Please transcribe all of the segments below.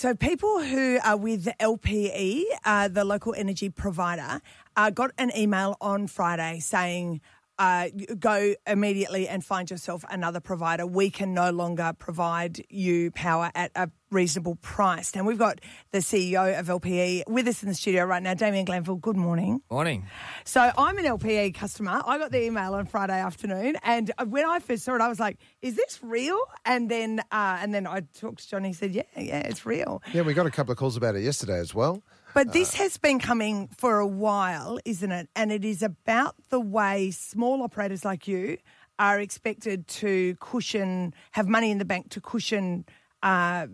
So people who are with LPE, uh, the local energy provider, uh, got an email on Friday saying. Uh, go immediately and find yourself another provider. We can no longer provide you power at a reasonable price. And we've got the CEO of LPE with us in the studio right now, Damien Glanville. Good morning. Morning. So I'm an LPE customer. I got the email on Friday afternoon, and when I first saw it, I was like, "Is this real?" And then, uh, and then I talked to Johnny. He said, "Yeah, yeah, it's real." Yeah, we got a couple of calls about it yesterday as well. But this has been coming for a while, isn't it? And it is about the way small operators like you are expected to cushion, have money in the bank to cushion. Uh,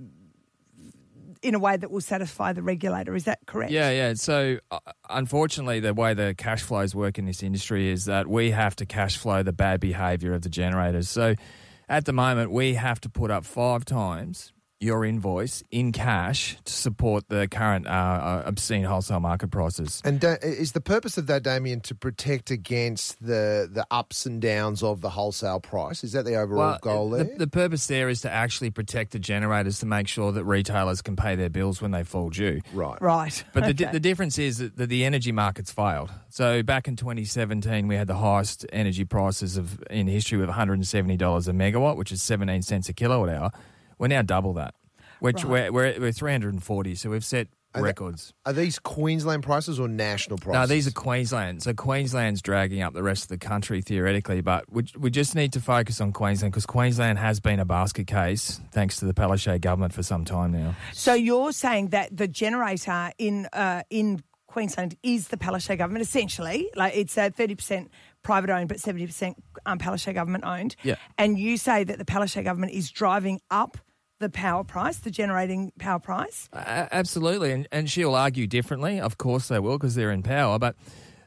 in a way that will satisfy the regulator. Is that correct? Yeah, yeah. So, uh, unfortunately, the way the cash flows work in this industry is that we have to cash flow the bad behaviour of the generators. So, at the moment, we have to put up five times your invoice in cash to support the current uh, uh, obscene wholesale market prices. And da- is the purpose of that, Damien, to protect against the the ups and downs of the wholesale price? Is that the overall goal the, there? the purpose there is to actually protect the generators to make sure that retailers can pay their bills when they fall due. right. Right. But the, Okay. the difference is that the, the energy markets failed. So back in 2017, we had the highest energy prices of in history with $170 a megawatt, which is 17 cents a kilowatt hour. We're now double that, which Right. we're, we're, we're 340. So we've set that- records. Are these Queensland prices or national prices? No, these are Queensland. So Queensland's dragging up the rest of the country theoretically, but we, we just need to focus on Queensland because Queensland has been a basket case thanks to the Palaszczuk government for some time now. So you're saying that the generator in uh, in Queensland is the Palaszczuk government, essentially. Like it's uh, thirty percent private owned, but seventy percent um, Palaszczuk government owned. Yeah. And you say that the Palaszczuk government is driving up the power price, the generating power price. A- absolutely, and, and she'll argue differently. Of course, they will because they're in power, but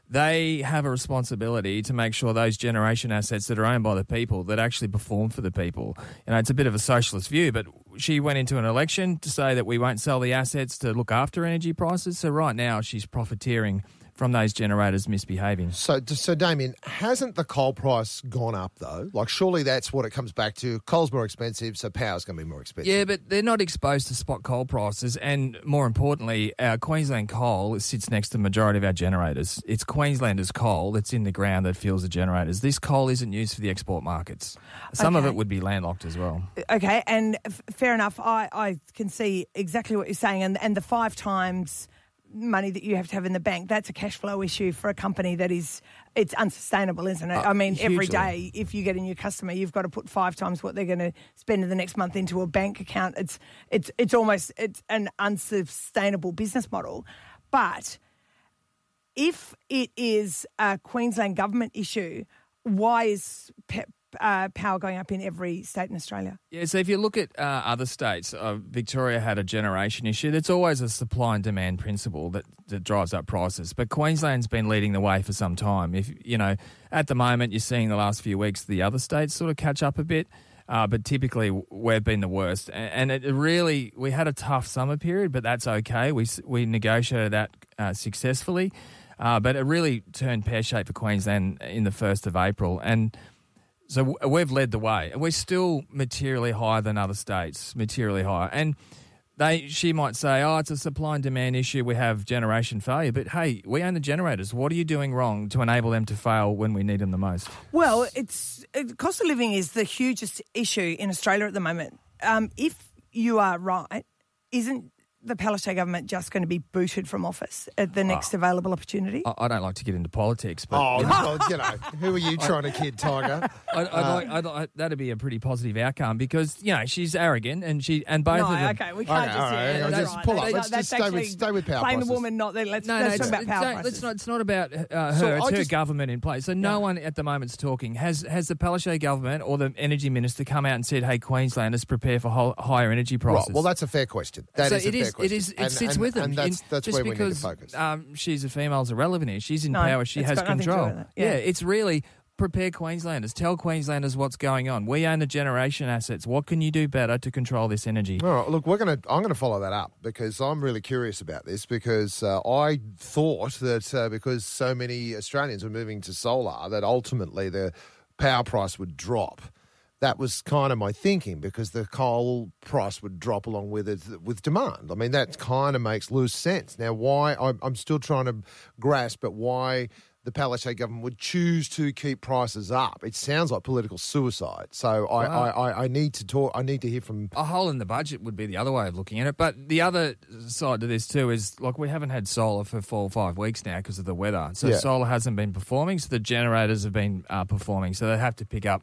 they have a responsibility to make sure those generation assets that are owned by the people that actually perform for the people. You know, it's a bit of a socialist view, but she went into an election to say that we won't sell the assets to look after energy prices. So right now, she's profiteering from those generators misbehaving. So, so Damien, hasn't the coal price gone up though? Like, surely that's what it comes back to. Coal's more expensive, so power's going to be more expensive. Yeah, but they're not exposed to spot coal prices, and more importantly, our Queensland coal sits next to the majority of our generators. It's Queenslanders' coal that's in the ground that fuels the generators. This coal isn't used for the export markets. Some of it would be landlocked as well. Uh, okay, and f- fair enough. I, I can see exactly what you're saying, and and the five times money that you have to have in the bank that's a cash flow issue for a company that is it's unsustainable isn't it? Uh, I mean every hugely. day if you get a new customer you've got to put five times what they're going to spend in the next month into a bank account. It's it's it's almost it's an unsustainable business model. But if it is a Queensland government issue, why is uh, power going up in every state in Australia? Yeah, so if you look at uh, other states, uh, Victoria had a generation issue. That's always a supply and demand principle that, that drives up prices. But Queensland's been leading the way for some time. If you know, at the moment, you're seeing the last few weeks the other states sort of catch up a bit. Uh, but typically, we've been the worst, and it really we had a tough summer period, but that's okay. We we negotiated that uh, successfully, uh, but it really turned pear shaped for Queensland in the first of April, and so we've led the way, we're still materially higher than other states, materially higher. And they, she might say, "Oh, it's a supply and demand issue. We have generation failure." But hey, we own the generators. What are you doing wrong to enable them to fail when we need them the most? Well, it's it, cost of living is the hugest issue in Australia at the moment. Um, if you are right, isn't the Palaszczuk government just going to be booted from office at the next available opportunity? I, I don't like to get into politics, but Oh, you know, well, you know, who are you trying to kid, Tiger? I'd, I'd like, I'd like, that'd be a pretty positive outcome because you know she's arrogant and she and both no, of them. okay, we can't Okay, just. all right, yeah, hang that's just right. pull up. That- Let's that's just stay with- actually stay with power Blame prices. the woman, not the. Let's, No, let's no, talk it's, about power don't- prices. let's not. It's not about uh, her. I it's her just- government in place. So no one at the moment's talking. Has has the Palaszczuk government or the energy minister come out and said, "Hey, Queenslanders, prepare for ho- higher energy prices"? Right, well, that's a fair question. That so is a it fair is. It question. is. It And- sits and- with them. And that's, In- that's just where we because, need to focus. Um, she's a female is irrelevant here. She's in No, power. She it's has got nothing to do control. with it. Yeah. it's really prepare Queenslanders. Tell Queenslanders what's going on. We own the generation assets. What can you do better to control this energy? All right, look, we're going to. I'm going to follow that up because I'm really curious about this because uh, I thought that uh, because so many Australians were moving to solar, that ultimately the power price would drop. That was kind of my thinking because the coal price would drop along with it with demand. I mean, that kind of makes loose sense. Now, why I'm, I'm still trying to grasp, but why the Palaszczuk government would choose to keep prices up? It sounds like political suicide. So I, Wow. I, I, I need to talk. I need to hear from. A hole in the budget would be the other way of looking at it. But the other side to this too is like we haven't had solar for four or five weeks now because of the weather. So Yeah. solar hasn't been performing. So the generators have been uh, performing. So they have to pick up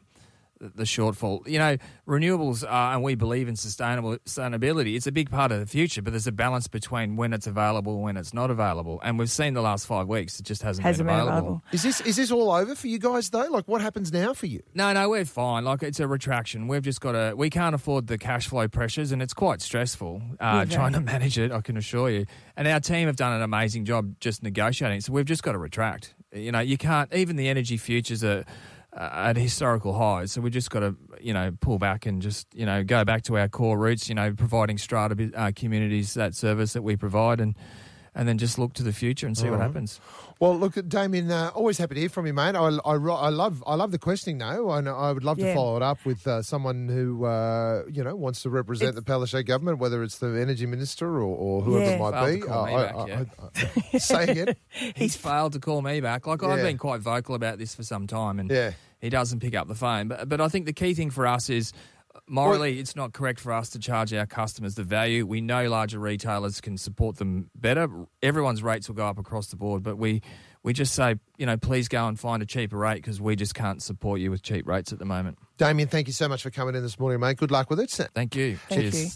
the- the shortfall. You know, renewables are, and we believe in sustainable sustainability. It's a big part of the future, but there's a balance between when it's available and when it's not available. And we've seen the last five weeks it just hasn't, Hasn't been been available. available. Is this is this all over for you guys though? Like, what happens now for you? No, no, we're fine. Like it's a retraction. We've just got to. We can't afford the cash flow pressures, and it's quite stressful uh, Yeah, trying to manage it. I can assure you. And our team have done an amazing job just negotiating. So we've just got to retract. You know, you can't. Even the energy futures are at historical highs. So we just got to, you know, pull back and just, you know, go back to our core roots. You know, providing strata uh, communities that service that we provide, and and then just look to the future and see what happens. Well, look, Damien, uh, always happy to hear from you, mate. I, I, I love I love the questioning though, and I would love to follow it up with uh, someone who uh, you know wants to represent the Palaszczuk government, whether it's the energy minister or, or whoever Yeah. it might Failed to be. call me I- back, I- yeah. I- I- say again. He's failed to call me back. Like I've been quite vocal about this for some time, and Yeah. he doesn't pick up the phone. But but I think the key thing for us is morally, it's not correct for us to charge our customers the value. We know larger retailers can support them better. Everyone's rates will go up across the board, but we we just say you know please go and find a cheaper rate because we just can't support you with cheap rates at the moment. Damien, thank you so much for coming in this morning, mate. Good luck with it. Thank you. Thank Cheers. you.